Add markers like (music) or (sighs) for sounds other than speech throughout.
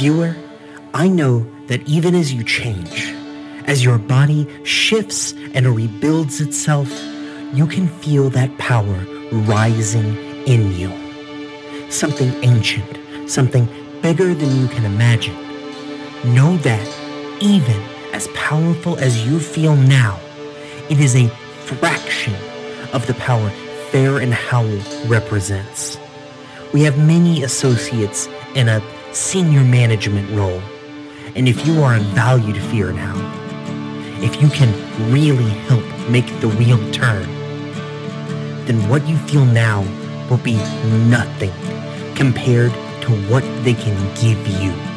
Viewer, I know that even as you change, as your body shifts and rebuilds itself, you can feel that power rising in you. Something ancient, something bigger than you can imagine. Know that even as powerful as you feel now, it is a fraction of the power Fere and Howell represents. We have many associates in a senior management role, and if you are of value to Fere Howell, if you can really help make the wheel turn, then what you feel now will be nothing compared to what they can give you.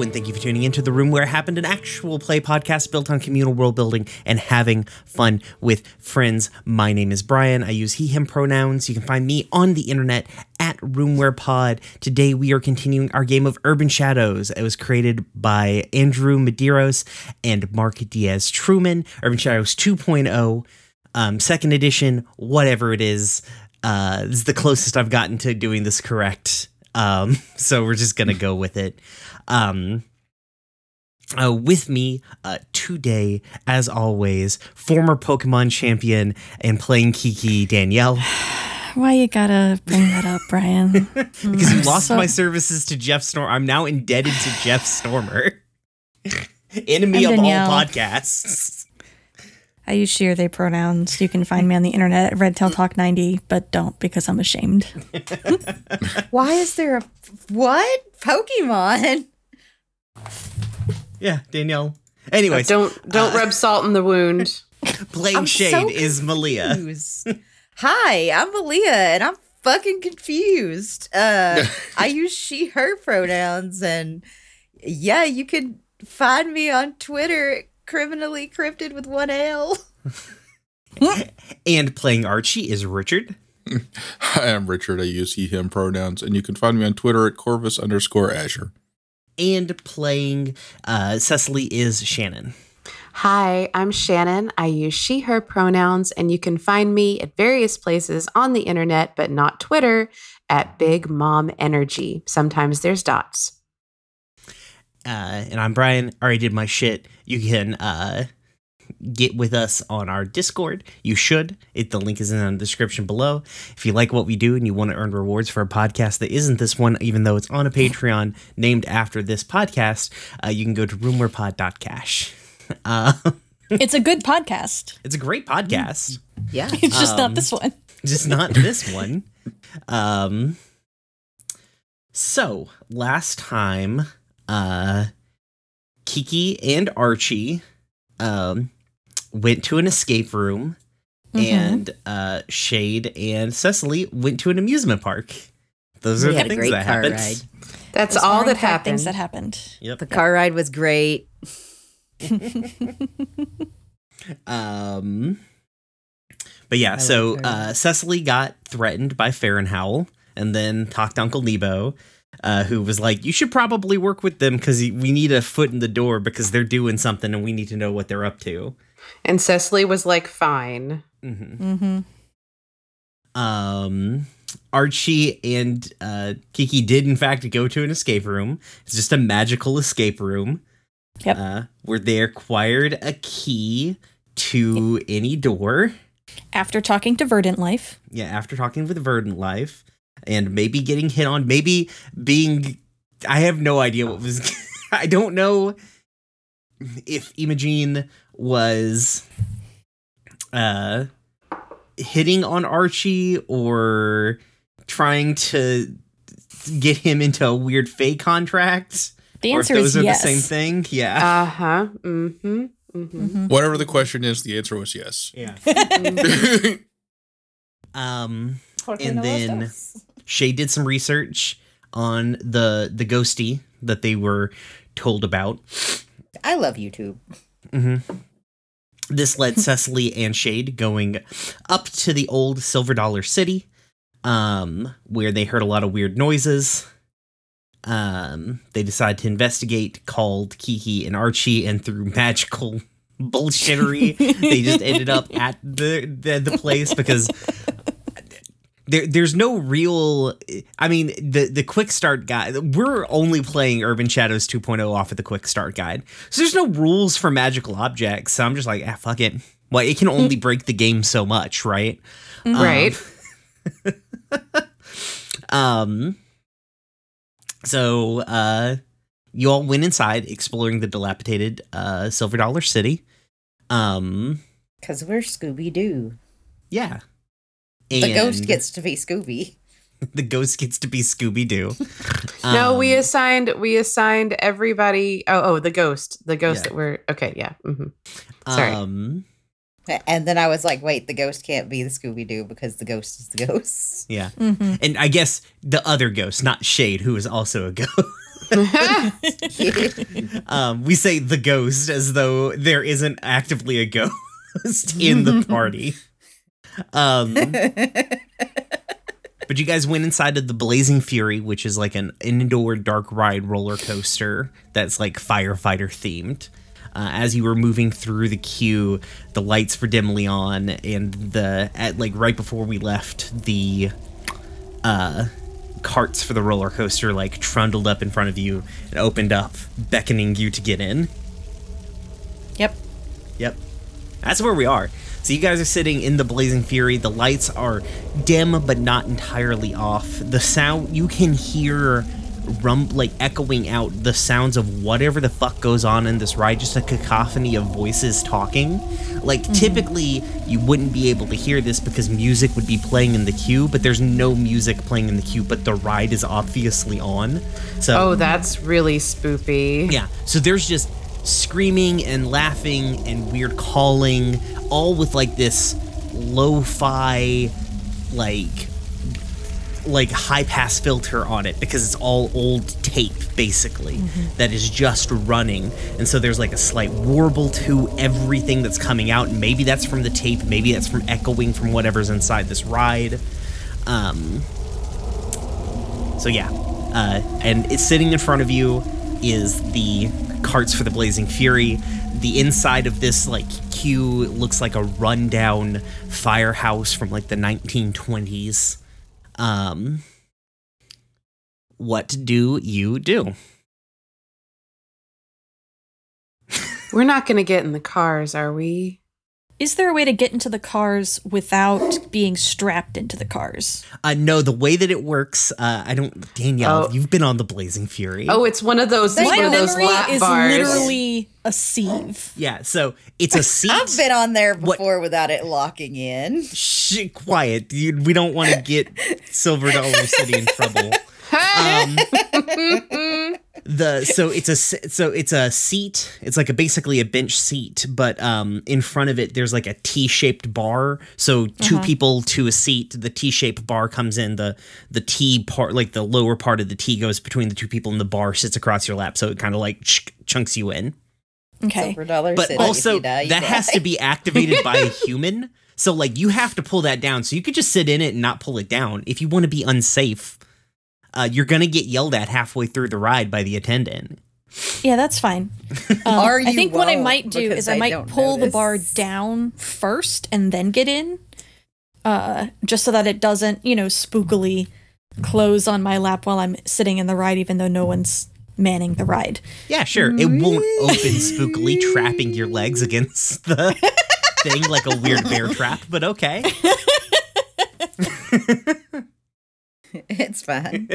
And thank you for tuning into the room where it happened an actual play podcast built on communal world building and having fun with friends. My name is Brian. I use he, him pronouns. You can find me on the internet at Room Where Pod. Today we are continuing our game of Urban Shadows. It was created by Andrew Medeiros and Mark Diaz Truman. Urban Shadows 2.0, um, second edition, whatever it is. Uh, is the closest I've gotten to doing this correct. Um, (laughs) so we're just gonna go with it. Um, uh, with me uh, today, as always, former Pokemon champion and playing Kiki Danielle. (sighs) Why you gotta bring that up, Brian? (laughs) because you lost so- my services to Jeff Storm. I'm now indebted to Jeff Stormer, (laughs) enemy of all podcasts. I use she or they pronouns. You can find me on the internet at Redtail Talk 90, but don't because I'm ashamed. (laughs) Why is there a what Pokemon? Yeah, Danielle. Anyways, don't don't uh, rub salt in the wound. playing I'm Shade so is Malia. Confused. (laughs) Hi, I'm Malia, and I'm fucking confused. Uh, (laughs) I use she, her pronouns, and yeah, you can find me on Twitter, criminally cryptid with one L. (laughs) And playing Archie is Richard. (laughs) Hi, I'm Richard. I use he, him pronouns, and you can find me on Twitter at Corvus underscore Azure. And playing uh, Cecily is Shannon. Hi, I'm Shannon. I use she, her pronouns, and you can find me at various places on the internet, but not Twitter, at Big Mom Energy. Sometimes there's dots. Uh, and I'm Brian. Already did my shit. You can uh, get with us on our Discord. You should. It, the link is in the description below. If you like what we do and you want to earn rewards for a podcast that isn't this one, even though it's on a Patreon named after this podcast, uh, you can go to roomwherepod.cash. (laughs) Uh, It's a good podcast. it's a great podcast. Yeah. (laughs) It's just Um, not this one. just not this one. Um so last time uh Kiki and Archie um went to an escape room Mhm. and uh Shade and Cecily went to an amusement park. Those are We the things great that happened. ride. That's Those all that happened. Things that happened. Yep. The car ride was great. Um, but yeah, I so uh, Cecily got threatened by Fere and Howell and then talked to Uncle Nebo, uh, who was like, You should probably work with them because we need a foot in the door because they're doing something and we need to know what they're up to. and Cecily was like, fine. hmm Mm-hmm. Um, Archie and uh, Kiki did, in fact, go to an escape room. It's just a magical escape room. Yep. Uh, where they acquired a key to any door. After talking to Verdant Life. yeah, after talking with Verdant Life and maybe getting hit on, maybe being I have no idea what was. (laughs) I don't know if Imogene was uh hitting on Archie or trying to get him into a weird fake contract. The or if answer those is are yes. the same thing. Yeah. Uh huh. Mm hmm. Mm hmm. Mhm. Whatever the question is, the answer was yes. yeah. Mm-hmm. (laughs) (laughs) Um and then Shay did some research on the the ghosty that they were told about. I love YouTube. hmm This led (laughs) Cecily and Shade going up to the old Silver Dollar City, um, where they heard a lot of weird noises. Um, they decide to investigate, called Kiki and Archie, and through (laughs) magical bullshittery, they just ended up at the the, the place because there, there's no real i mean the the quick start guide we're only playing urban shadows 2.0 off of the quick start guide. So there's no rules for magical objects. So i'm just like ah fuck it. Well it can only break the game so much right? Right. (laughs) um so uh you all went inside exploring the dilapidated uh silver dollar city. Um Because we're Scooby Doo. Yeah The ghost gets to be Scooby. (laughs) the ghost gets to be scooby-doo (laughs) no, we Um, assigned we assigned everybody. Oh, oh, the ghost, the ghost Yeah. that we're okay. Yeah. hmm Sorry. um And then I was like, wait, the ghost can't be the Scooby Doo because the ghost is the ghost. (laughs) Yeah. Mhm. And I guess the other ghost, not Shade, who is also a ghost. um, we say the ghost as though there isn't actively a ghost in the party. Um, (laughs) but you guys went inside of the Blazing Fury, which is like an indoor dark ride roller coaster that's like firefighter themed. Uh, as you were moving through the queue, the lights were dimly on, and the at like right before we left, the uh, carts for the roller coaster like trundled up in front of you and opened up, beckoning you to get in. Yep. Yep. That's where we are. So you guys are sitting in the Blazing Fury. The lights are dim but not entirely off. The sound you can hear rum like echoing out the sounds of whatever the fuck goes on in this ride, just a cacophony of voices talking. Like mm-hmm. typically you wouldn't be able to hear this because music would be playing in the queue, but there's no music playing in the queue, but the ride is obviously on. So oh, that's really spoopy. yeah. So there's just screaming and laughing and weird calling, all with like this lo-fi, like like high pass filter on it because it's all old tape basically that is just running. And so there's like a slight warble to everything that's coming out. And maybe that's from the tape maybe that's from echoing from whatever's inside this ride. Um so yeah. Uh and it's sitting in front of you is the carts for the blazing fury. The inside of this like queue looks like a rundown firehouse from like the 1920s um what do you do? We're not going to get in the cars, are we? Is there a way to get into the cars without being strapped into the cars? uh no the way that it works uh i don't danielle Oh. you've been on the blazing fury Oh, it's one of those. It's My one of those lap is bars. literally a sieve. yeah so it's a (laughs) seat I've been on there What- before without it locking in. Shh, quiet. You, we don't want to get (laughs) Silver Dollar City in trouble. Um, (laughs) the (laughs) so it's a so it's a seat. It's like a basically a bench seat, but um, in front of it there's like a T-shaped bar. So 2 people to a seat. The T-shaped bar comes in. The the T part, like the lower part of the T, goes between the two people, and the bar sits across your lap. So it kind of like ch- chunks you in. Okay. Silver But city. Also you die, you that has to be activated by a (laughs) human. So like you have to pull that down. So you could just sit in it and not pull it down. If you want to be unsafe, uh, you're gonna get yelled at halfway through the ride by the attendant. Yeah, that's fine. (laughs) Um, Or I think what I might do is I I might don't pull the bar down first and then get in, uh, just so that it doesn't, you know, spookily close on my lap while I'm sitting in the ride, even though no one's manning the ride. Yeah, sure. It won't open spookily, trapping your legs against the (laughs) thing like a weird bear trap. But okay. (laughs) (laughs) it's fine.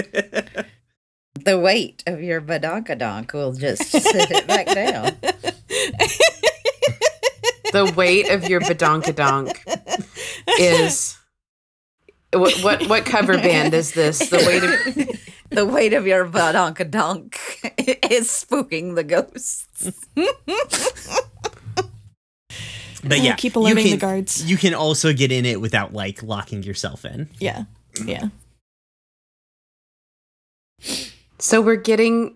The weight of your badonkadonk will just sit it back down. (laughs) The weight of your badonkadonk is what what what cover band is this? The weight of (laughs) The weight of your badonkadonk is spooking the ghosts. But yeah, keep you alerting the guards. You can also get in it without like locking yourself in. Yeah. Yeah. So we're getting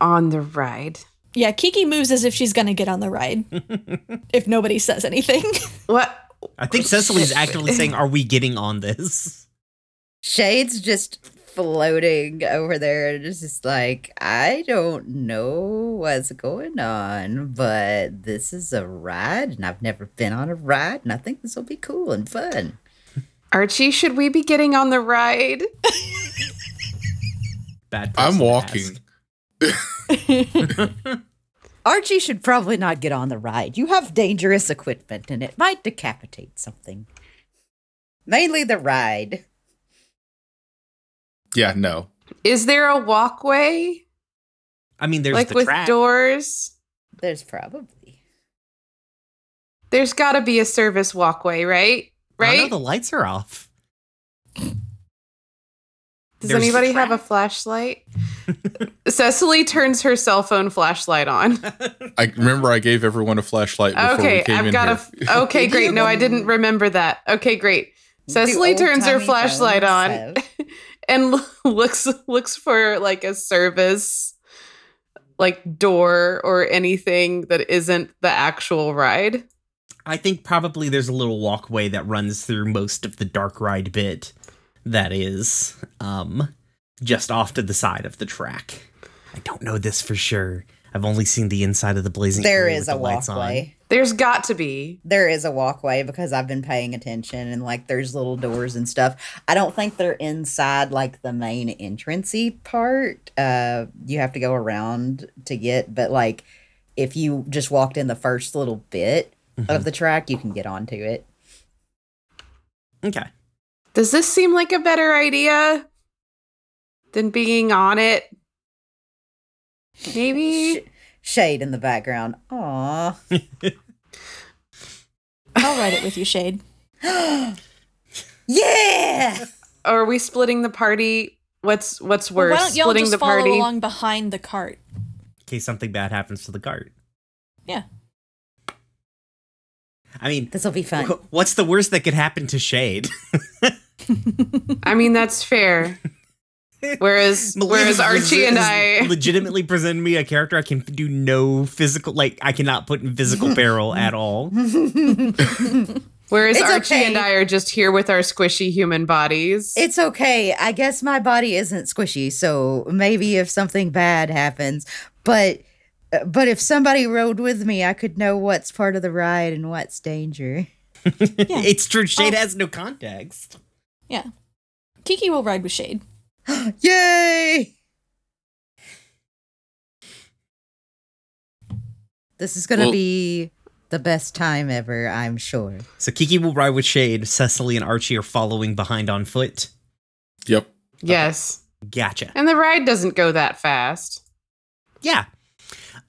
on the ride. Yeah, Kiki moves as if she's gonna get on the ride. (laughs) if nobody says anything. What I think Cecily's actively saying, "Are we getting on this?" Shade's just floating over there and it's just like, I don't know what's going on, but this is a ride and I've never been on a ride and I think this will be cool and fun. Archie, should we be getting on the ride? (laughs) Bad. I'm person to walking. ask. (laughs) Archie should probably not get on the ride. You have dangerous equipment and it might decapitate something. Mainly the ride. Yeah, no. Is there a walkway? I mean, there's like the with track. doors? There's probably. There's got to be a service walkway, right? Oh, no, Right? the lights are off. Does there's anybody have a flashlight? (laughs) Cecily turns her cell phone flashlight on. (laughs) I remember I gave everyone a flashlight before we Okay, came I've in got here. a. Okay, (laughs) great. No, I didn't remember that. Okay, great. Cecily turns her flashlight on and looks looks for like a service like door or anything that isn't the actual ride. I think probably there's a little walkway that runs through most of the dark ride bit that is um just off to the side of the track. I don't know this for sure. I've only seen the inside of the blazing. There Area is with a the walkway. There's got to be. There is a walkway because I've been paying attention and like there's little doors and stuff. I don't think they're inside like the main entrancey part. Uh you have to go around to get, but like if you just walked in the first little bit Mhm. of the track, you can get onto it. Okay. Does this seem like a better idea than being on it? Maybe. Sh- shade in the background. Aw. (laughs) I'll ride it with you, Shade. (gasps) yeah. Or are we splitting the party? What's what's Well, worse? why don't y'all splitting just the follow party. along behind the cart? In case something bad happens to the cart. Yeah. I mean, This will be fun. what's the worst that could happen to Shade? (laughs) I mean, that's fair. Whereas (laughs) whereas Archie and I legitimately present me a character I can do no physical, like I cannot put in physical (laughs) peril at all. (laughs) whereas It's Archie okay. and I are just here with our squishy human bodies. It's okay. I guess my body isn't squishy, so maybe if something bad happens, but but if somebody rode with me, I could know what's part of the ride and what's danger. yeah. It's true. Shade Oh. has no context. Yeah. Kiki will ride with Shade. (gasps) Yay! This is gonna Well- be the best time ever, I'm sure. So Kiki will ride with Shade. Cecily and Archie are following behind on foot. Yep. yes. Gotcha. And the ride doesn't go that fast. Yeah.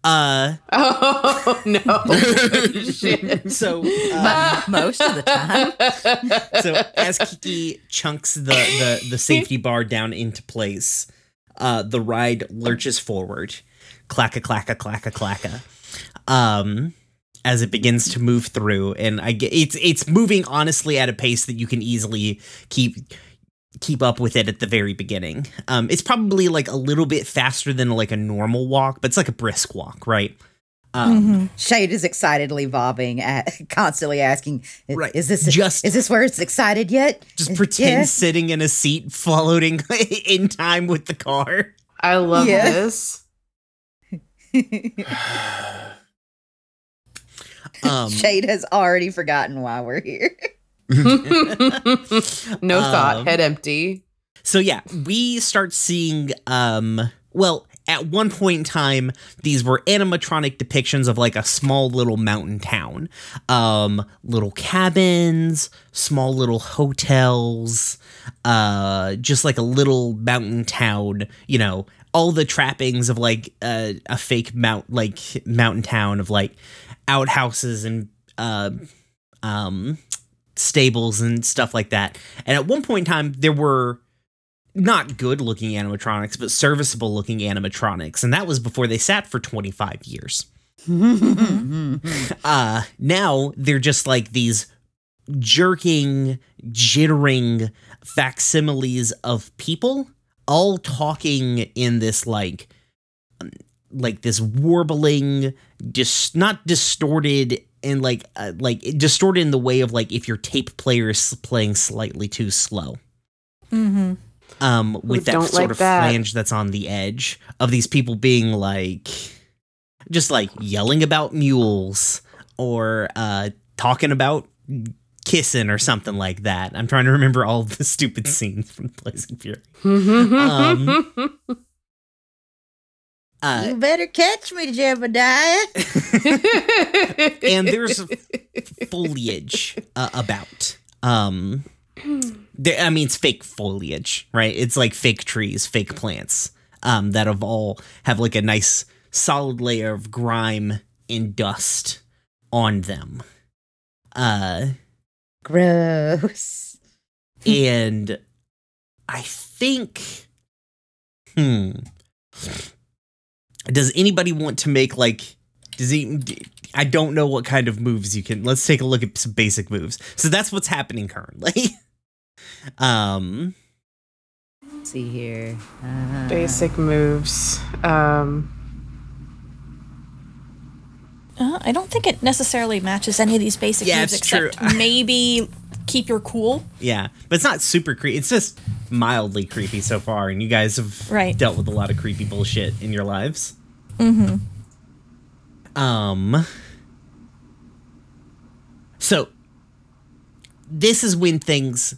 Uh. Oh no. (laughs) Shit. So. Uh, Most of the time. (laughs) so as Kiki chunks the, the the safety bar down into place, uh, the ride lurches forward, clacka clacka clacka clacka, um, as it begins to move through, and I get it's it's moving honestly at a pace that you can easily keep keep up with it at the very beginning. Um, it's probably like a little bit faster than like a normal walk, but it's like a brisk walk, right? Um, Mhm. Shade is excitedly bobbing, at, (laughs) constantly asking, "I- Right. "Is this Just- is this where it's excited yet?" Just pretend yeah? sitting in a seat (laughs) floating (laughs) in time with the car. I love Yeah. this. (sighs) Um, Shade has already forgotten why we're here. (laughs) no thought, Um, head empty. So yeah, we start seeing um well, at one point in time, these were animatronic depictions of like a small little mountain town. Um little cabins, small little hotels, uh just like a little mountain town, you know, all the trappings of like uh, a fake mount like mountain town of like outhouses and uh, um stables and stuff like that. And at one point in time, there were not good looking animatronics, but serviceable looking animatronics, and that was before they sat for 25 years. (laughs) uh now they're just like these jerking jittering facsimiles of people all talking in this like like this warbling just not distorted and like uh, like distorted in the way of like if your tape player is playing slightly too slow Mm-hmm. um with that sort like of that. flange that's on the edge of these people being like just like yelling about mules or uh talking about kissing or something like that i'm trying to remember all the (laughs) stupid scenes from blazing fury Um, (laughs) uh you better catch me, Jebediah. (laughs) and there's foliage uh, about um there, i mean it's fake foliage right it's like fake trees fake plants um that have all have like a nice solid layer of grime and dust on them uh Gross. and i think hmm does anybody want to make like does he i don't know what kind of moves you can let's take a look at some basic moves so that's what's happening currently (laughs) um Let's see here. Uh, Basic moves. Um, Uh, I don't think it necessarily matches any of these basic Yeah, moves it's true. except (laughs) maybe keep your cool. yeah but it's not super creepy it's just mildly creepy so far and you guys have Right. dealt with a lot of creepy bullshit in your lives mm-hmm um so this is when things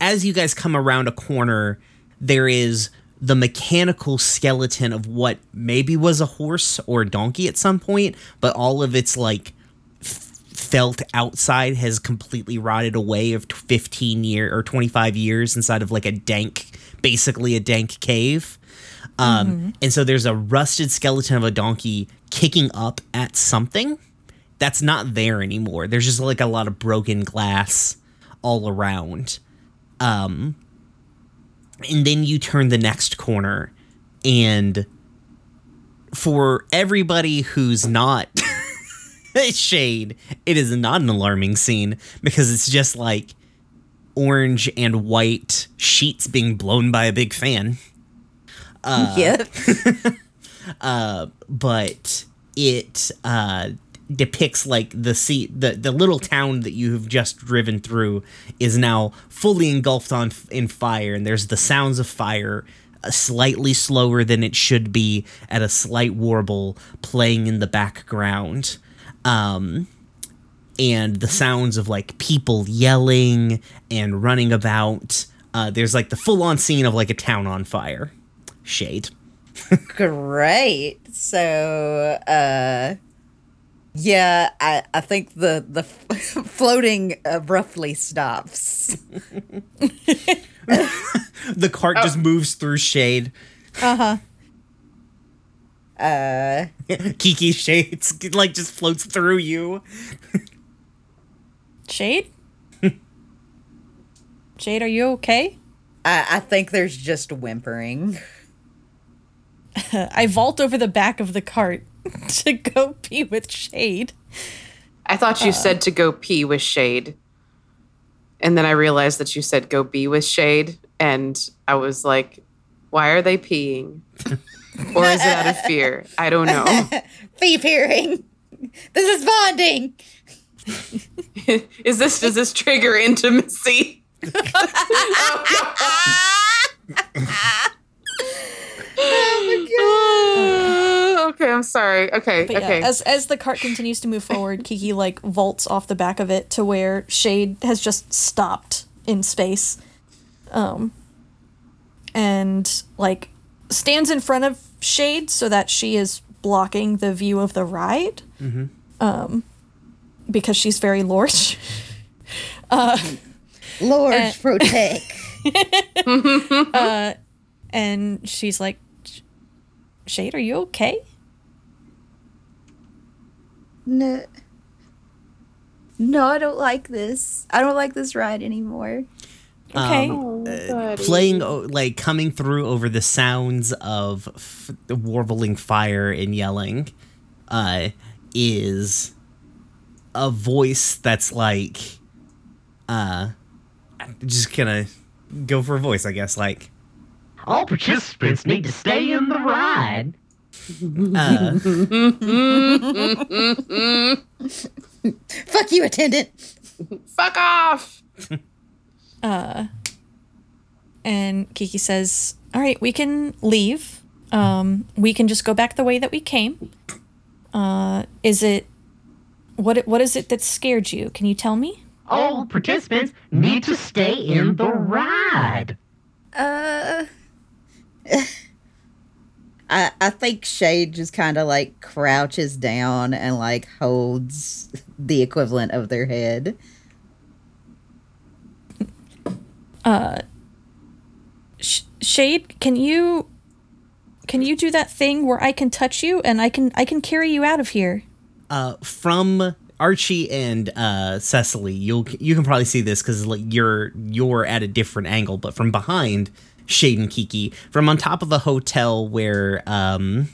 as you guys come around a corner there is the mechanical skeleton of what maybe was a horse or a donkey at some point but all of its like felt outside has completely rotted away of 15 year or 25 years inside of like a dank basically a dank cave um, and so there's a rusted skeleton of a donkey kicking up at something that's not there anymore. There's just like a lot of broken glass all around. Um and then you turn the next corner and for everybody who's not (laughs) shade, it is not an alarming scene because it's just like orange and white sheets being blown by a big fan yep. (laughs) uh, but it uh, depicts like the sea, the the little town that you have just driven through is now fully engulfed on in fire, and there's the sounds of fire. uh, Slightly slower than it should be at a slight warble playing in the background. Um, and the sounds of like people yelling and running about. Uh, there's like the full on scene of like a town on fire. Shade. (laughs) Great. So, uh, yeah, I, I think the the (laughs) floating abruptly stops. (laughs) The cart just moves through shade. Uh, Uh, (laughs) Kiki shades like just floats through you. Shade? (laughs) Shade, are you okay? I, I think there's just whimpering. (laughs) I vault over the back of the cart to go pee with Shade. I thought you uh. said to go pee with shade. And then I realized that you said go be with shade. And I was like, why are they peeing? Or is it out of fear? I don't know. (laughs) Beep hearing. This is bonding. is this does this trigger intimacy? Uh, okay, I'm sorry. Okay, But okay. yeah, as as the cart continues to move forward, Kiki like vaults off the back of it to where Shade has just stopped in space. Um and like stands in front of Shade so that she is blocking the view of the ride. Um because she's very large. Lord (laughs) Uh, protect. (laughs) and she's like Shade, are you okay? No. No, I don't like this. I don't like this ride anymore. Okay. Oh, playing like coming through over the sounds of f- the warbling fire and yelling uh is a voice that's like uh just gonna go for a voice i guess like All participants need to stay in the ride. uh (laughs) Fuck you, attendant. Fuck off. (laughs) And Kiki says, "All right, we can leave. Um, we can just go back the way that we came. Uh, is it what? What is it that scared you? Can you tell me?" All participants need to stay in the ride. Uh. (laughs) I, I think Shade just kind of like crouches down and like holds the equivalent of their head. Sh- Shade, can you can you do that thing where I can touch you and I can I can carry you out of here? uh from Archie and uh Cecily, you'll you can probably see this because like you're you're at a different angle, but from behind Shade and Kiki, from on top of a hotel where um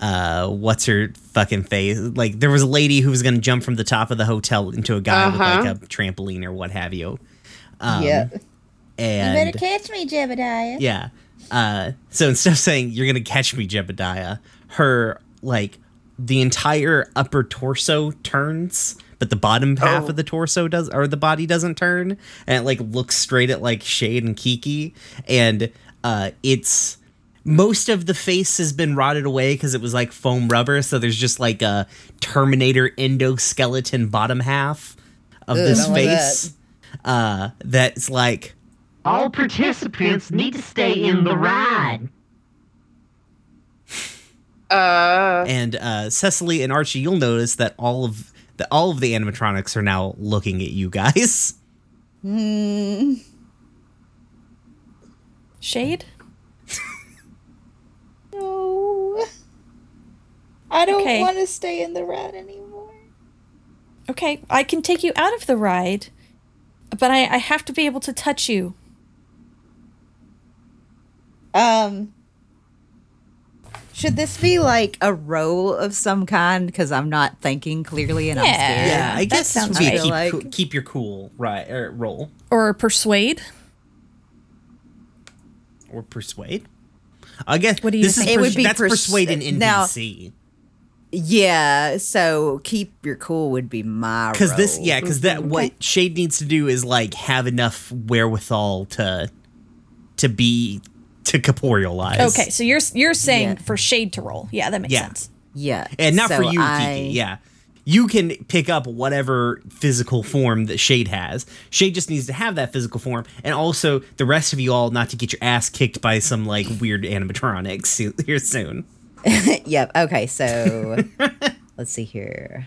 uh what's her fucking face like there was a lady who was gonna jump from the top of the hotel into a guy with Uh-huh. like a trampoline or what have you um, yeah. And you better catch me, Jebediah. yeah. Uh, so instead of saying you're gonna catch me, Jebediah, her like the entire upper torso turns, but the bottom half Oh. of the torso does or the body doesn't turn, and it like looks straight at like Shade and Kiki, and uh, it's most of the face has been rotted away because it was like foam rubber, so there's just like a Terminator endoskeleton bottom half of Ugh, this don't like face. Uh, that's like All participants need to stay in the ride. Uh, and uh, Cecily and Archie, you'll notice that all of the all of the animatronics are now looking at you guys. Shade? (laughs) No. I don't Okay. want to stay in the ride anymore. Okay, I can take you out of the ride, but I, I have to be able to touch you. Um. Should this be like a roll of some kind? Because I'm not thinking clearly and I'm Yeah. scared. Yeah, I that guess this sounds would be a right. keep, Like- coo- keep your cool right er, roll Or persuade? or persuade. I guess What do you this think? is It would be that's pers- persuade in now- NPC Yeah, so keep your cool would be my because this yeah because that what Shade needs to do is like have enough wherewithal to to be to corporealize. Okay, so you're you're saying Yeah. for Shade to roll. Yeah, that makes Yeah. sense. Yeah, and not for you, I- Kiki. Yeah. You can pick up whatever physical form that Shade has. Shade just needs to have that physical form, and also the rest of you all not to get your ass kicked by some like weird animatronics (laughs) here soon. (laughs) yep. Okay, so (laughs) let's see here.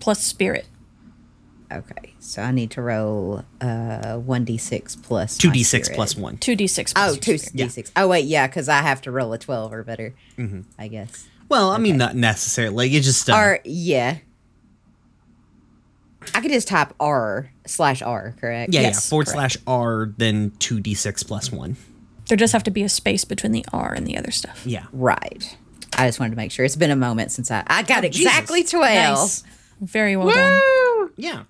Plus spirit. Okay, so I need to roll uh one d six plus two d six plus one. 2d6 plus Oh, your two spirit. d six. Oh wait, yeah, because I have to roll a twelve or better. Mm-hmm. I guess. Well, I mean, not necessarily. Like it just uh, Or yeah, I could just type R slash R, correct? yeah, yes, yeah. Forward correct. slash R, then two d six plus one. There does have to be a space between the R and the other stuff. Yeah. Right. I just wanted to make sure. It's been a moment since I I got Oh, exactly Jesus. twelve. Nice. Very well done. Yeah.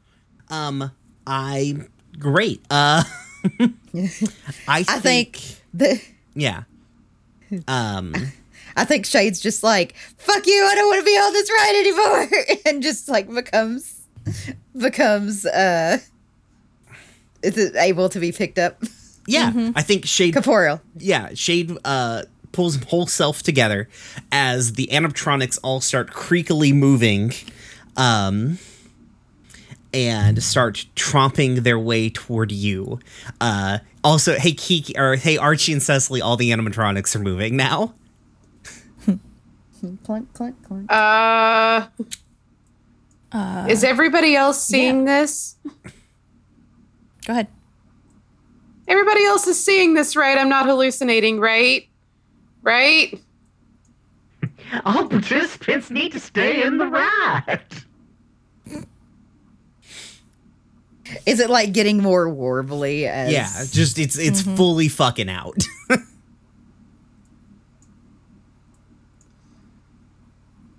Um, I great. Uh, (laughs) I think, I think the yeah. Um, (laughs) I think Shade's just like, fuck you, I don't want to be on this ride anymore (laughs) and just like becomes becomes uh is it able to be picked up? yeah. I think Shade Corporeal. yeah, Shade uh pulls whole self together as the animatronics all start creakily moving um and start tromping their way toward you. Uh also, hey Kiki or hey Archie and Cecily, all the animatronics are moving now. (laughs) Clunk, clunk, clunk. Uh, is everybody else seeing this? Go ahead. Everybody else is seeing this, right? I'm not hallucinating, right? Right? (laughs) All participants need to stay in the ride. Is it like getting more warbly as Yeah, just it's it's fully fucking out. (laughs)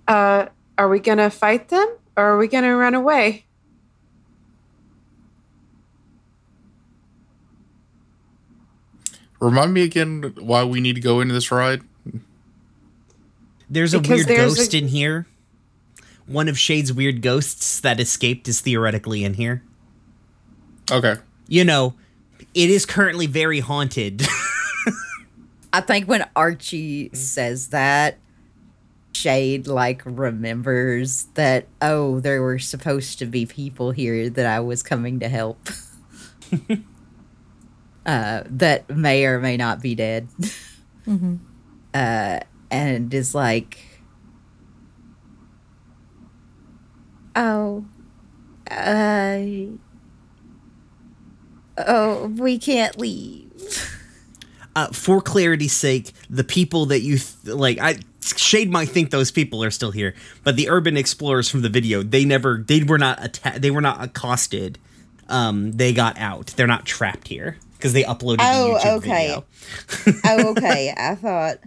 Uh, are we gonna fight them or are we gonna run away? Remind me again why we need to go into this ride. There's a Because weird there's ghost a- in here. One of Shade's weird ghosts that escaped is theoretically in here. Okay. You know, it is currently very haunted. (laughs) I think when Archie says that, Shade like remembers that oh, there were supposed to be people here that I was coming to help. (laughs) uh, that may or may not be dead. (laughs) Mm-hmm. Uh, and is like, oh, uh, oh, we can't leave. uh, for clarity's sake, the people that you th- like, I Shade might think those people are still here, but the urban explorers from the video, they never, they were not atta- they were not accosted. Um, they got out. They're not trapped here because they uploaded Oh, the okay. (laughs) oh, (laughs) okay. I thought.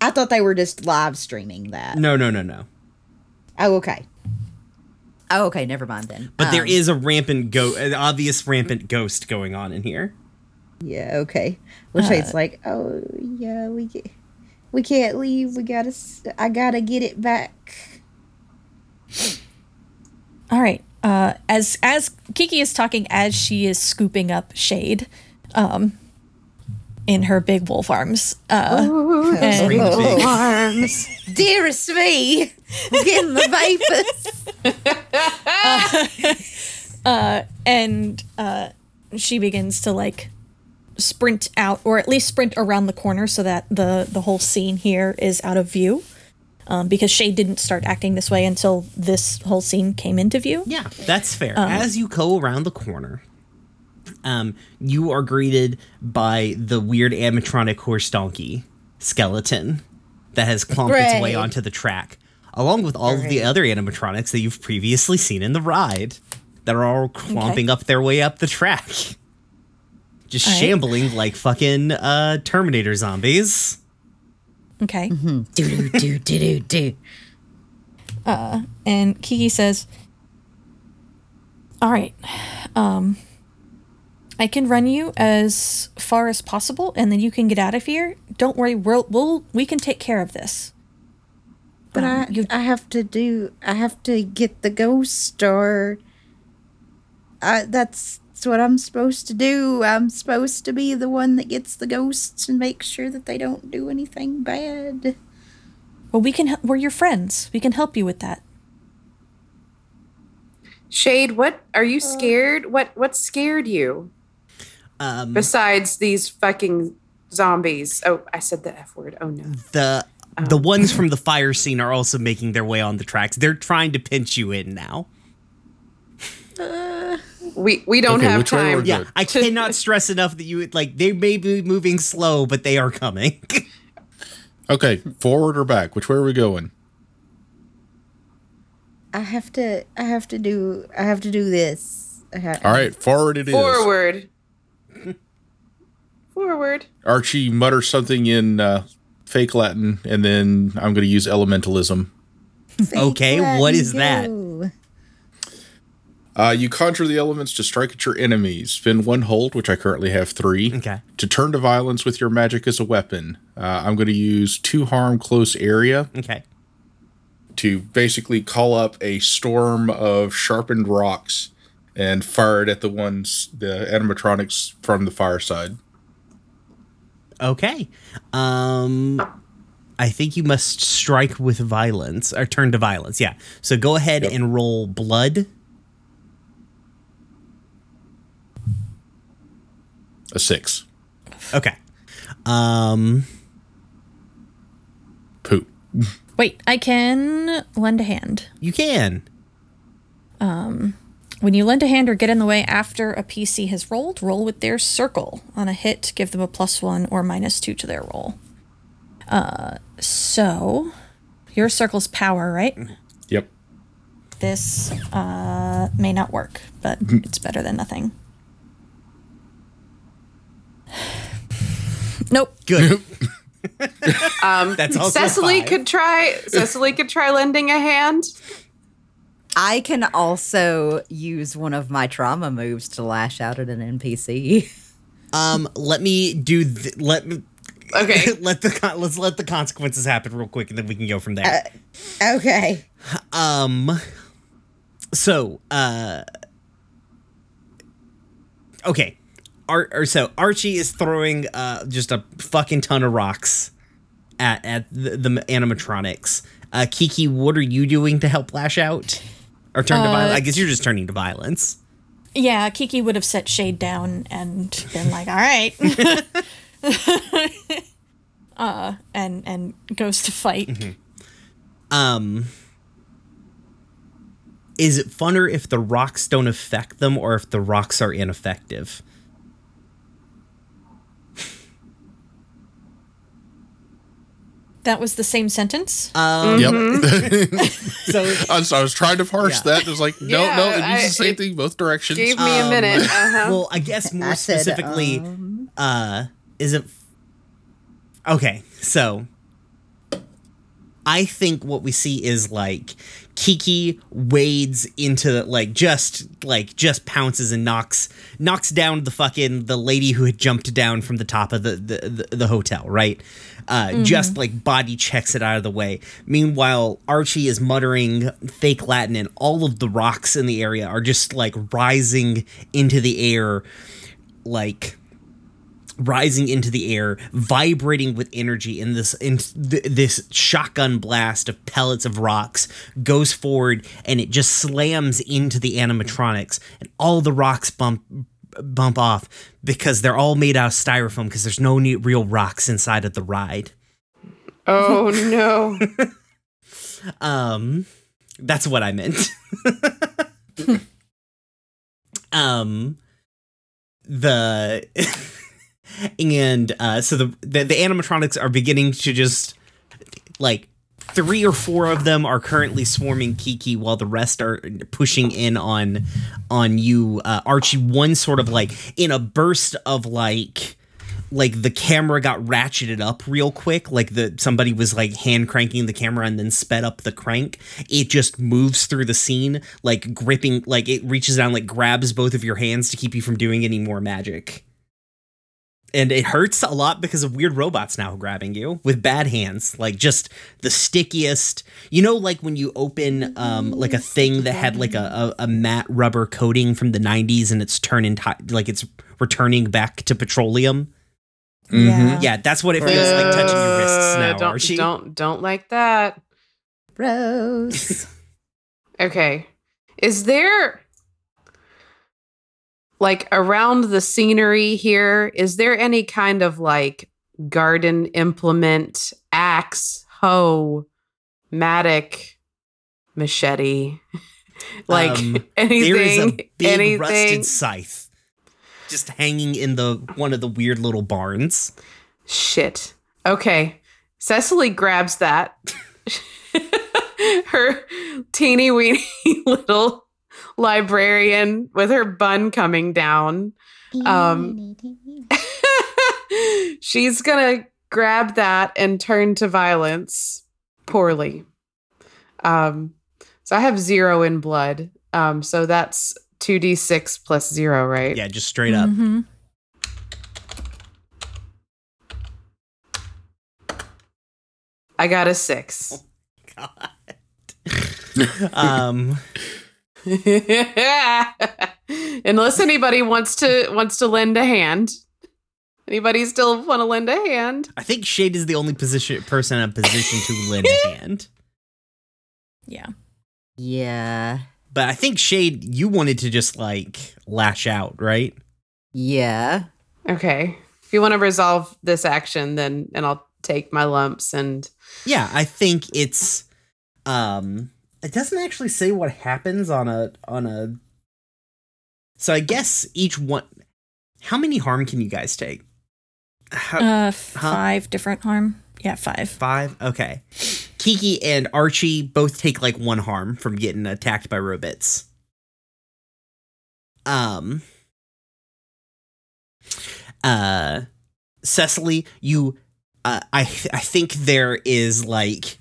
I thought they were just live streaming that. No, no, no, no. Oh, okay. Oh, okay. Never mind then. But there Um, is a rampant go, an obvious rampant ghost going on in here. Yeah. Okay. Which it's like, oh yeah, we get, we can't leave. We gotta. s- I gotta get it back. All right. Uh, as as Kiki is talking, as she is scooping up shade, um, in her big wolf arms. Uh, and- Ring big. (laughs) Arms. Dearest me, I'm getting the vapors. (laughs) and uh, she begins to like sprint out, or at least sprint around the corner, so that the the whole scene here is out of view. Um, because Shade didn't start acting this way until this whole scene came into view. Yeah, that's fair. As you go around the corner, um, you are greeted by the weird animatronic horse donkey skeleton that has clomped its way onto the track, along with all of the other animatronics that you've previously seen in the ride that are all clomping up their way up the track. (laughs) Just All right. shambling like fucking uh, Terminator zombies. Okay. (laughs) do do do do do. Uh, and Kiki says, "All right, um, I can run you as far as possible, and then you can get out of here. Don't worry, we'll, we'll we can take care of this." But Um, I, you- I have to do. I have to get the ghost star. I, that's, that's what I'm supposed to do. I'm supposed to be the one that gets the ghosts and makes sure that they don't do anything bad. Well, we can. We're your friends. We can help you with that. Shade, what are you scared? What what scared you Um, besides these fucking zombies? Oh, I said the F word. Oh no. the the ones from the fire scene are also making their way on the tracks. They're trying to pinch you in now. We we don't Okay, have time. Yeah, I cannot stress enough that you like they may be moving slow, but they are coming. (laughs) Okay, forward or back? Which way are we going? I have to. I have to do. I have to do this. I ha- All right, forward it is. Forward. Forward. Archie mutters something in uh, fake Latin, and then I'm going to use elementalism. okay, Let what me is that? Uh, you conjure the elements to strike at your enemies. Spin one hold, which I currently have three. Okay. To turn to violence with your magic as a weapon, uh, I'm going to use two harm close area Okay. to basically call up a storm of sharpened rocks and fire it at the ones, the animatronics from the fireside. Okay. Um I think you must strike with violence or turn to violence. Yeah. So go ahead Yep. and roll blood. A six. Okay. Um Poop. Wait, I can lend a hand. you can. When you lend a hand or get in the way after a PC has rolled, roll with their circle. On a hit, give them a plus one or minus two to their roll. Uh, so, your circle's power, right? Yep. This uh, may not work, but it's better than nothing. (sighs) Nope. Good. (laughs) Um, That's also Cecily five. could try. Cecily could try lending a hand. I can also use one of my trauma moves to lash out at an NPC. Um, let me do. Th- let me. Okay. (laughs) let the con- let's let the consequences happen real quick, and then we can go from there. okay. Um. So, uh. Okay. Ar- or so Archie is throwing uh just a fucking ton of rocks at at the, the animatronics. Uh, Kiki, what are you doing to help lash out or turn to violence? I guess you're just turning to violence. Yeah, Kiki would have set Shade down and been like, "All right," (laughs) (laughs) uh, and and goes to fight. Um. Is it funner if the rocks don't affect them or if the rocks are ineffective? That was the same sentence. Um, Yep. (laughs) so (laughs) I was, I was trying to parse Yeah. that. It was like, no, Yeah, no, it I- the same thing both directions. Gave me a minute. Uh-huh. well, I guess more I said, specifically, um, uh, is it okay? So, I think what we see is like Kiki wades into like just like just pounces and knocks knocks down the fucking the lady who had jumped down from the top of the the, the, the hotel, right? Uh, Just like body checks it out of the way. Meanwhile, Archie is muttering fake Latin, and all of the rocks in the area are just like rising into the air, like rising into the air, vibrating with energy in this in th- this shotgun blast of pellets of rocks goes forward and it just slams into the animatronics and all the rocks bump bump off because they're all made out of styrofoam because there's no real rocks inside of the ride. oh no. (laughs) Um, that's what I meant. (laughs) um, the (laughs) and uh, so the, the the animatronics are beginning to just like three or four of them are currently swarming Kiki while the rest are pushing in on on you, uh, Archie. One sort of like in a burst of like like the camera got ratcheted up real quick. Like the somebody was like hand cranking the camera and then sped up the crank. It just moves through the scene like gripping like it reaches down like grabs both of your hands to keep you from doing any more magic and it hurts a lot because of weird robots now grabbing you with bad hands like just the stickiest you know like when you open um like a thing that had like a, a, a matte rubber coating from the 90s and it's turning ti like it's returning back to petroleum Yeah. yeah that's what it feels like touching your wrists Uh, now don't, archie Don't don't like that. Rose. (laughs) Okay. Is there like around the scenery here, is there any kind of like garden implement, axe, hoe, mattock, machete? (laughs) like Um, (laughs) anything there is a big anything rusted scythe just hanging in the one of the weird little barns Shit. Okay. Cecily grabs that. (laughs) her teeny weeny little librarian with her bun coming down. Um, (laughs) she's gonna grab that and turn to violence poorly. Um, so I have zero in blood. Um, so that's 2d6 plus zero, right? yeah just straight up Mhm. I got a six. (laughs) God. (laughs) um (laughs) Unless anybody wants to wants to lend a hand. Anybody still want to lend a hand? I think Shade is the only position person in a position to lend a (laughs) hand. Yeah. yeah. But I think Shade, you wanted to just like lash out, right? Yeah. Okay. If you want to resolve this action, then and I'll take my lumps and Yeah, I think it's um it doesn't actually say what happens on a on a So I guess each one. How many harm can you guys take? How, Uh, five different harm. Yeah, five. Five? Okay. Kiki and Archie both take like one harm from getting attacked by robots. Um uh Cecily, you uh I I think there is like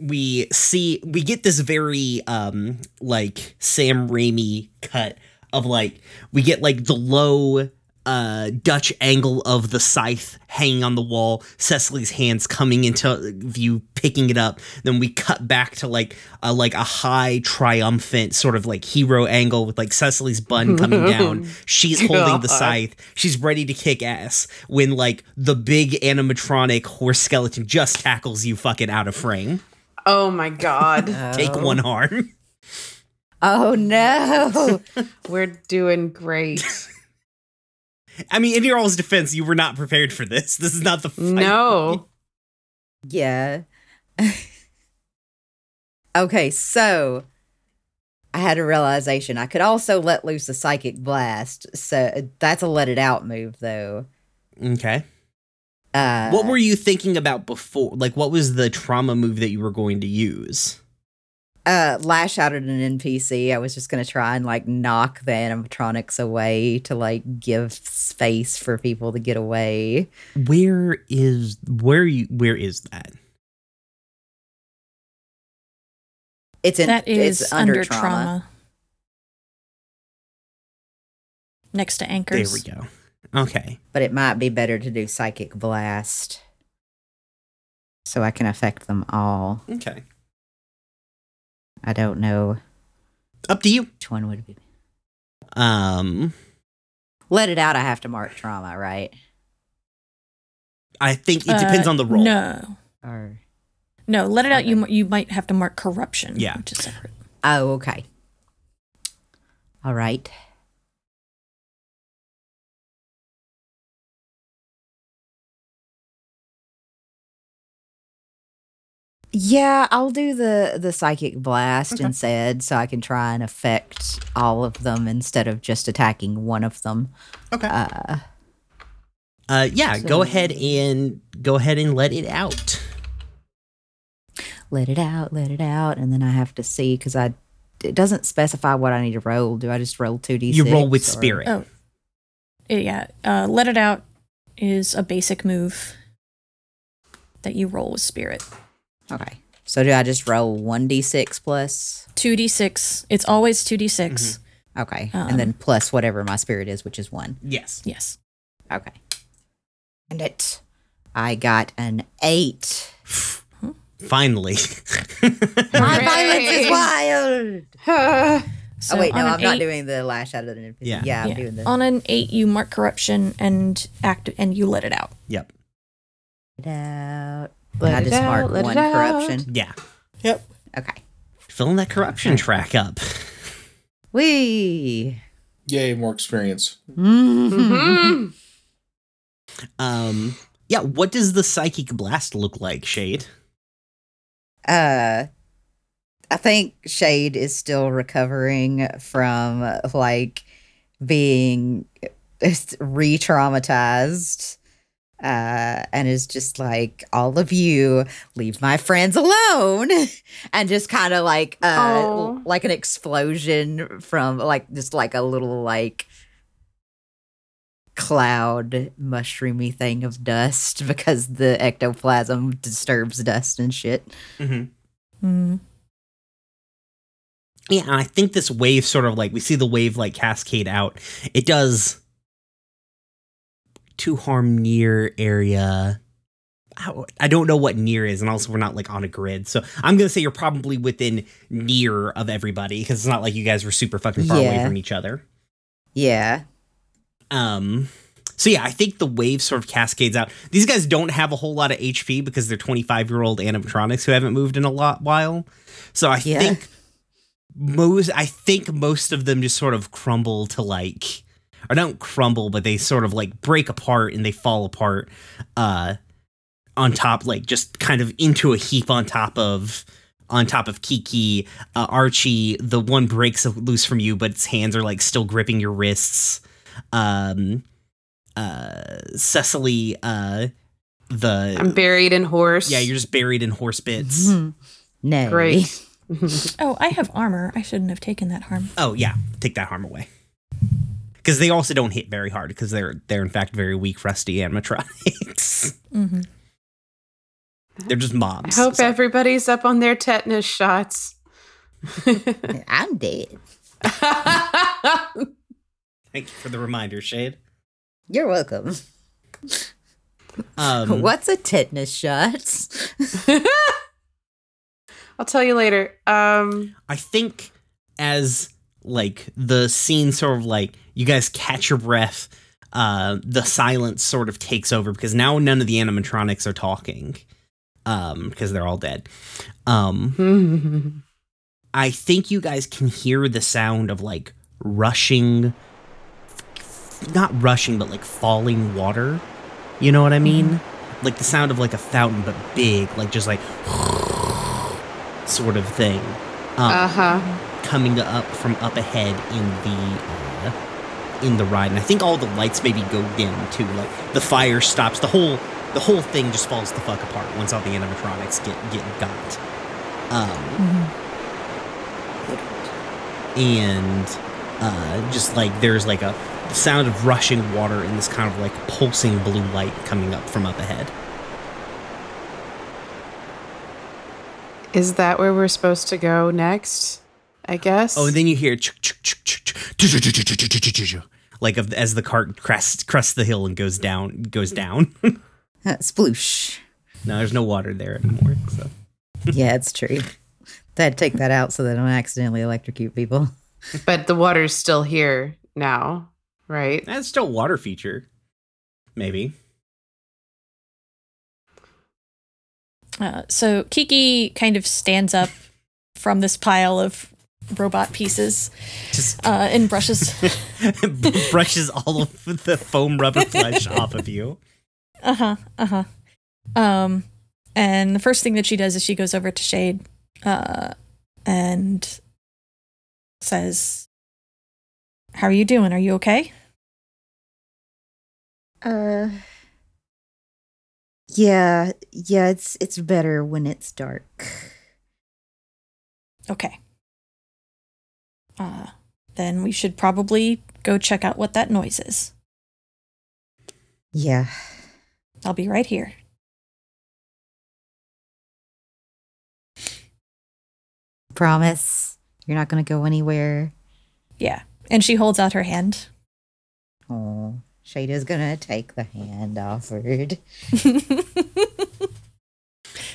we see we get this very um like Sam Raimi cut of like we get like the low uh Dutch angle of the scythe hanging on the wall, Cecily's hands coming into view, picking it up. Then we cut back to like a like a high triumphant sort of like hero angle with like Cecily's bun coming (laughs) down. She's holding the scythe. She's ready to kick ass when like the big animatronic horse skeleton just tackles you fucking out of frame. Oh my god. (laughs) Uh, Take one harm. Oh no. (laughs) We're doing great. I mean, in your all's defense, you were not prepared for this. This is not the fight. No. yeah. (laughs) okay, so I had a realization. I could also let loose a psychic blast. So uh, that's a let it out move though. Okay. Uh What were you thinking about before? Like, what was the trauma move that you were going to use? uh lash out at an NPC. I was just gonna try and like knock the animatronics away to like give space for people to get away. Where is where you where is that? It's in that is it's under, under, trauma. trauma. Next to anchors. There we go. Okay. but it might be better to do psychic blast so I can affect them all. Okay. I don't know Up to you. which one would be. Um, Let it out. I have to mark trauma, right? I think it depends Uh, on the role. No. Or No, let it out. You Okay. you might have to mark corruption. Yeah. which is separate. oh, okay. All right. Yeah, I'll do the the psychic blast Okay. instead, so I can try and affect all of them instead of just attacking one of them. Okay. Uh, Uh, yeah. Go ahead and go ahead and let it out. let it out, let it out, and then I have to see because I it doesn't specify what I need to roll. Do I just roll two d six? You roll with spirit. Oh. Yeah. Uh, let it out is a basic move that you roll with spirit. Okay, so do I just roll one d six plus? Two d six. It's always two d six. Okay, Um, and then plus whatever my spirit is, which is one. Yes. Yes. Okay, and it, I got an eight. Finally. (laughs) My violence is wild. So oh wait, no, I'm not doing the lash out of the NPC. Yeah. Yeah, I'm yeah. doing the On an eight, you mark corruption and act, and you let it out. yep. it out. Let I it out, mark let one corruption. Yeah. Yep. Okay. Filling that corruption track up. Wee. Yay, more experience. (laughs) Um. Yeah. What does the psychic blast look like, Shade? uh I think Shade is still recovering from like being (laughs) re-traumatized uh and is just like all of you leave my friends alone (laughs) and just kind of like uh Oh. like an explosion from like just like a little like cloud mushroomy thing of dust (laughs) because the ectoplasm disturbs dust and shit Mm-hmm. Mm. Yeah, and I think this wave sort of like we see the wave like cascade out. It does to harm near area. I don't know what near is, and also we're not like on a grid, so I'm gonna say you're probably within near of everybody because it's not like you guys were super fucking far away from each other. yeah Um, so yeah, I think the wave sort of cascades out. These guys don't have a whole lot of HP because they're 25 year old animatronics who haven't moved in a lot while. So I Yeah. think most, I think most of them just sort of crumble to like, or don't crumble, but they sort of like break apart and they fall apart. Uh, on top, like just kind of into a heap on top of on top of Kiki. Uh, Archie, the one breaks loose from you, but its hands are like still gripping your wrists. Um, uh, Cecily, uh, the I'm buried in horse. yeah, you're just buried in horse bits. No. great. (laughs) Oh, I have armor. I shouldn't have taken that harm. Oh yeah, take that harm away. Because they also don't hit very hard because they're they're in fact very weak, rusty animatronics. Mm-hmm. they're just mobs. I hope So- everybody's up on their tetanus shots. (laughs) I'm dead. (laughs) Thank you for the reminder, Shade. You're welcome. Um, (laughs) What's a tetanus shot? I'll tell you later. Um, I think as like the scene sort of like you guys catch your breath, uh, the silence sort of takes over because now none of the animatronics are talking, um, because they're all dead. Um, (laughs) I think you guys can hear the sound of like rushing, not rushing, but like falling water. You know what I mean? Like the sound of like a fountain, but big, like just like (sighs) sort of thing. Um, uh huh. Coming up from up ahead in the uh, in the ride, and I think all the lights maybe go dim too. Like the fire stops, the whole the whole thing just falls the fuck apart once all the animatronics get get got. Um, and uh, just like there's like a sound of rushing water and this kind of like pulsing blue light coming up from up ahead. Is that where we're supposed to go next? I guess. Oh, and then you hear like as the cart crests crests the hill and goes down goes down. Sploosh. No, there's no water there anymore. So. yeah, it's true. I'd take that out so that I don't accidentally electrocute people. But the water's still here now, right? That's still water feature. Maybe. Uh, so Kiki kind of stands up from this pile of robot pieces Just uh, and brushes. (laughs) brushes all of the foam rubber flesh off of you. Uh huh. Uh huh. Um, and the first thing that she does is she goes over to Shade, uh, and says, "How are you doing? Are you okay?" Uh Yeah, yeah, it's it's better when it's dark. Okay. Uh, then we should probably go check out what that noise is. Yeah. I'll be right here. Promise you're not going to go anywhere. Yeah. And she holds out her hand. Oh, Shada's going to take the hand offered. (laughs)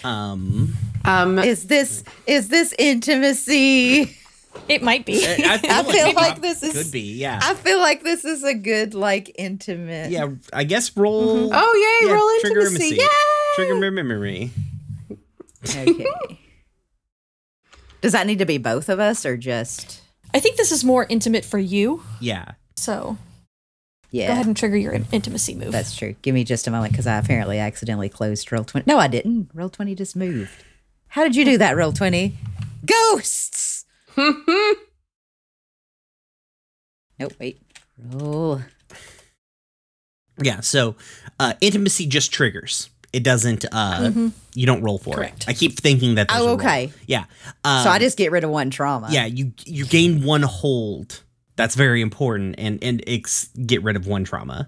Um, Um, Is this is this intimacy? (laughs) it might be. I (laughs) feel, I like, feel maybe like this is- could be. Yeah, I feel like this is a good like intimate. yeah. I guess roll. Mm-hmm. oh yay, yeah, roll trigger intimacy! intimacy. Yay! Trigger memory. Okay. (laughs) Does that need to be both of us or just I think this is more intimate for you. Yeah. So Yeah. go ahead and trigger your in- intimacy move. That's true. Give me just a moment because I apparently accidentally closed Roll20. No, I didn't. Roll20 just moved. How did you do that, Roll20? Ghosts! (laughs) nope, wait. Roll. Yeah, so uh, intimacy just triggers. It doesn't. Uh, You don't roll for Correct. it. I keep thinking that. Oh, okay. Yeah. Um, so I just get rid of one trauma. Yeah, you you gain one hold. That's very important, and and ex- get rid of one trauma.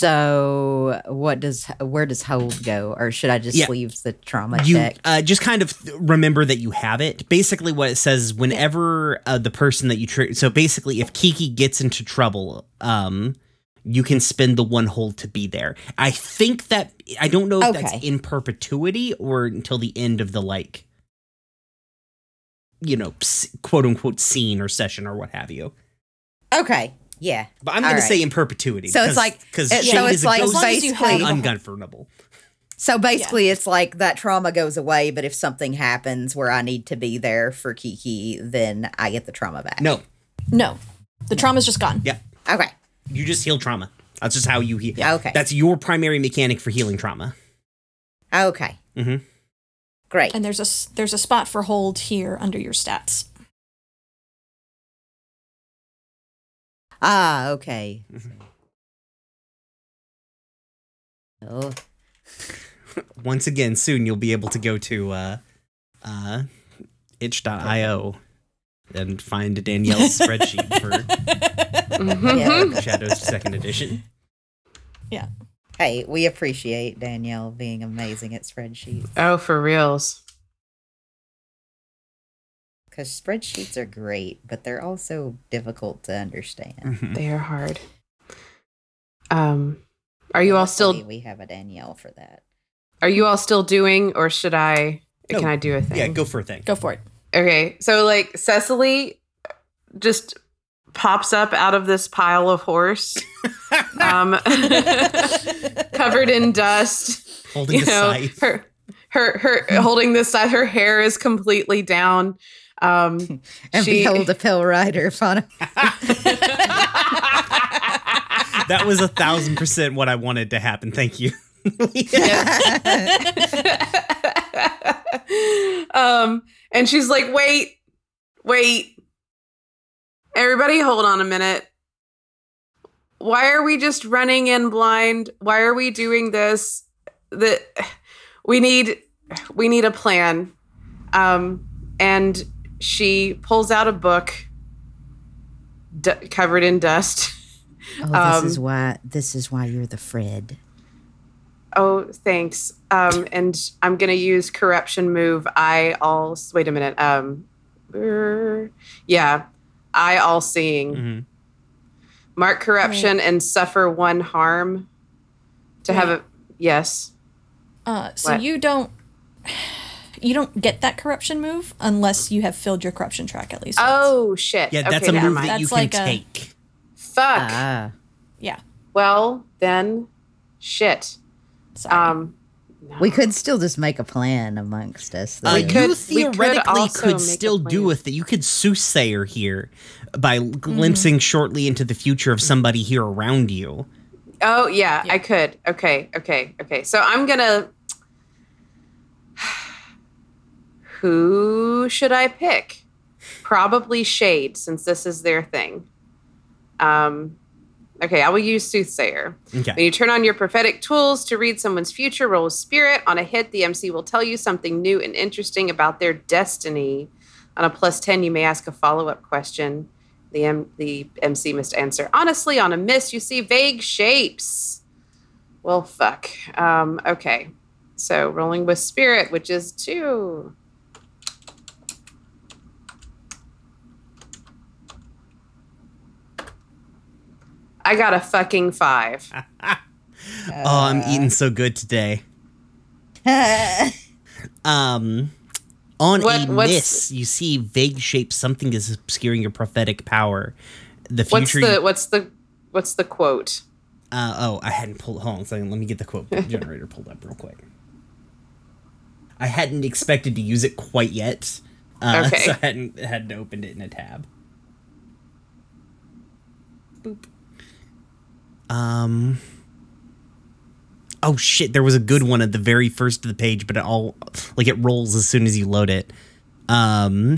So what does where does hold go? Or should I just Yeah. leave the trauma you check? uh, just kind of remember that you have it. Basically, what it says is whenever uh, the person that you trigger. So basically, if Kiki gets into trouble, um, you can spend the one hold to be there. I think that I don't know if that's in perpetuity or until the end of the like, you know, quote unquote scene or session or what have you. okay. Yeah. But I'm going to say in perpetuity. So it's like- because it- so it's like As long as you have basically- ungovernable. So basically, it's like that trauma goes away, but if something happens where I need to be there for Kiki, then I get the trauma back. No, no, the trauma's just gone. yeah, Okay. you just heal trauma. That's just how you heal. Yeah, okay. That's your primary mechanic for healing trauma. Okay. Mhm. Great. And there's a s- there's a spot for hold here under your stats. Ah, okay. Mm-hmm. Oh, (laughs) Once again, soon you'll be able to go to uh, uh, itch.io and find Danielle's spreadsheet for yeah. Shadows Second Edition. Yeah. hey, we appreciate Danielle being amazing at spreadsheets Oh, for reals. Because spreadsheets are great, but they're also difficult to understand. Mhm. They are hard. Um, are you all still? We have a Danielle for that. Are you all still doing, or should I? No. Can I do a thing? Yeah, go for a thing. Go for it. Okay, so like Cecily just pops up out of this pile of horse, (laughs) um, (laughs) covered in dust. Holding You the know, scythe. her, her, her holding this side. Her hair is completely down. Um, (laughs) And she- behold a pill rider upon a (laughs) That was a thousand percent what I wanted to happen. Thank you. (laughs) um, and she's like, wait, wait. Everybody, hold on a minute. Why are we just running in blind? Why are we doing this? That we need we need a plan. Um, and she pulls out a book d- covered in dust. Oh, this Um, is why this is why you're the Fred. Oh, thanks. Um, and I'm gonna use corruption move. I all wait a minute. Um, er, yeah, I all seeing. Mhm. Mark corruption and suffer one harm. To have a yes. Uh, so What? you don't you don't get that corruption move unless you have filled your corruption track at least. once. Oh shit. Yeah, that's okay, a move that you That's can like a- take. Fuck. Ah, yeah. well then, shit. Sorry. Um, we could still just make a plan amongst us. Uh, though. you could- we could theoretically could still do plan. with it. You could soothsayer here by Mm-hmm. glimpsing shortly into the future of somebody here around you. Oh yeah, Yeah. I could. Okay, okay, okay. So I'm gonna. Who should I pick? Probably Shade, since this is their thing. Um, okay, I will use Soothsayer. Okay. When you turn on your prophetic tools to read someone's future, roll a spirit. On a hit, the MC will tell you something new and interesting about their destiny. On a plus 10, you may ask a follow up question. The, M- the MC must answer. Honestly, on a miss, you see vague shapes. Well, fuck. Um, okay. So rolling with spirit, which is two. I got a fucking five. (laughs) oh, I'm eating so good today. (laughs) Um, on What- a miss, you see vague shapes. Something is obscuring your prophetic power. The future. What's the what's the what's the quote? uh, oh, I hadn't pulled. Hold on a second. Let me get the quote (laughs) generator pulled up real quick. I hadn't expected to use it quite yet, uh, Okay. so I hadn't hadn't opened it in a tab. Boop. Um. Oh shit! There was a good one at the very first of the page, but it all like it rolls as soon as you load it. Um.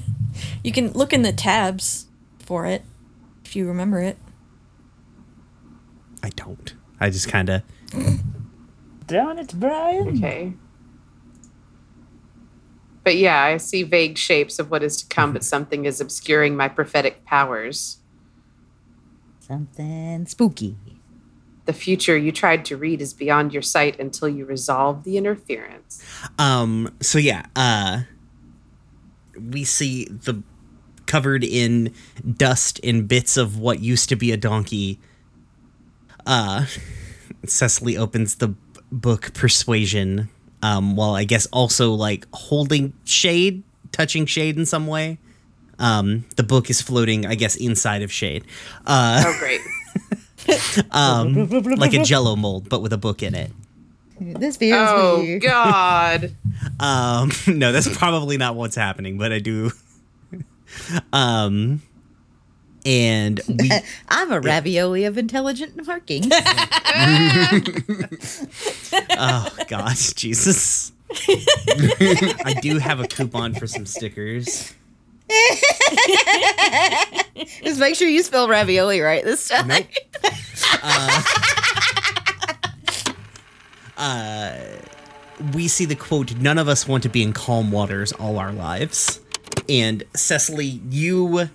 (laughs) you can look in the tabs for it if you remember it. I don't. I just kind of. (laughs) Darn it, Brian. Okay. But yeah, I see vague shapes of what is to come, but something is obscuring my prophetic powers. Something spooky. The future you tried to read is beyond your sight until you resolve the interference. Um. So yeah. Uh. We see the covered in dust and bits of what used to be a donkey. Uh. Cecily opens the book Persuasion. Um. While I guess also like holding shade, touching shade in some way. Um. The book is floating, I guess, inside of shade. Uh. Oh, great. (laughs) Um. like a Jello mold, but with a book in it. This feels oh, weird. God. Um, (laughs) no, that's probably not what's happening, but I do. (laughs) um, and we, I'm a ravioli of intelligent markings. oh God, Jesus. I do have a coupon for some stickers. (laughs) Just make sure you spell ravioli right this time. Nope. (laughs) Uh, uh, we see the quote, none of us want to be in calm waters all our lives. And Cecily, you